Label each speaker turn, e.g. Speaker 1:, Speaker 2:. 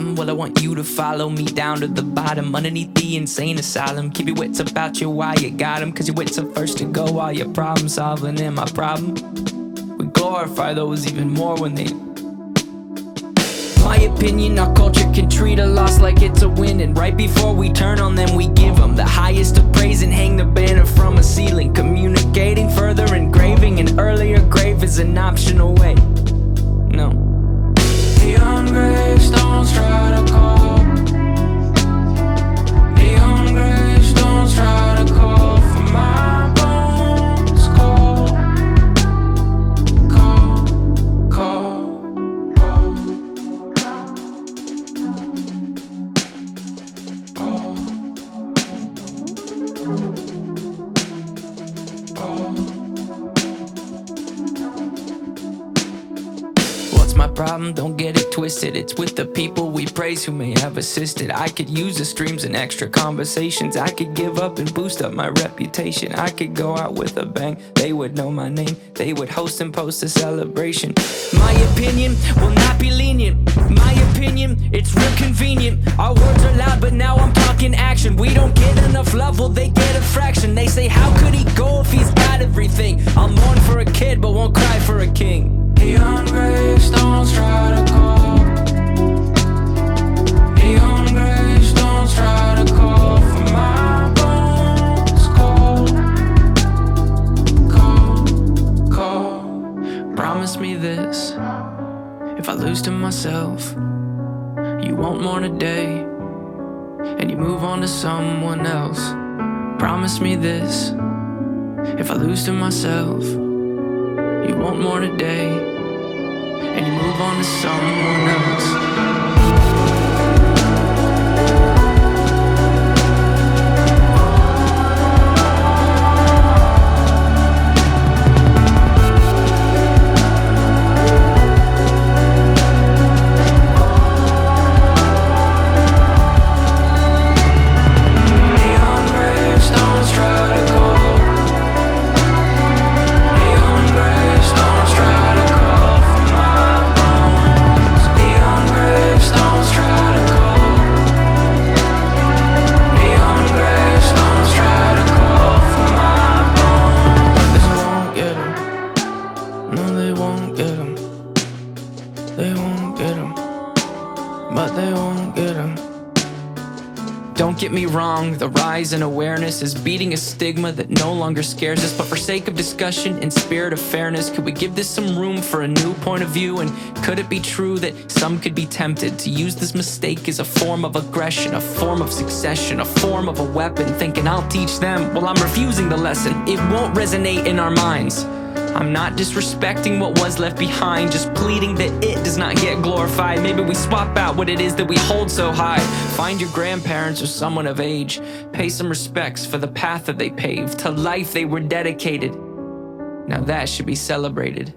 Speaker 1: I want you to follow me down to the bottom, underneath the insane asylum. Keep your wits about you while you got 'em, cause your wits are first to go while you're problem solving. And my problem, we glorify those even more when they my opinion, our culture can treat a loss like it's a win. And right before we turn on them, we give them the highest of praise and hang the banner from a ceiling. Communicating further, engraving an earlier grave is an optional way. No.
Speaker 2: Neon gravestones try to my
Speaker 1: problem? Don't get it twisted. It's with the people we praise who may have assisted. I could use the streams and extra conversations. I could give up and boost up my reputation. I could go out with a bang. They would know my name. They would host and post a celebration. My opinion will not be lenient. My opinion, it's real convenient. Our words are loud, but now I'm talking action. We don't get enough love, well, they get a fraction. They say, How could he go if he's got everything? I'll mourn for a kid, but won't cry for a king.
Speaker 2: Neon
Speaker 1: Promise me this. If I lose to myself, you won't mourn a day and you move on to someone else. Promise me this. If I lose to myself, you won't mourn a day and you move on to someone else. Don't get me wrong, the rise in awareness is beating a stigma that no longer scares us. But for sake of discussion and spirit of fairness, could we give this some room for a new point of view? And could it be true that some could be tempted to use this mistake as a form of aggression, a form of succession, a form of a weapon, thinking I'll teach them? Well, I'm refusing the lesson. It won't resonate in our minds. I'm not disrespecting what was left behind, just pleading that it does not get glorified. Maybe we swap out what it is that we hold so high. Find your grandparents or someone of age. Pay some respects for the path that they paved, to life they were dedicated. Now that should be celebrated.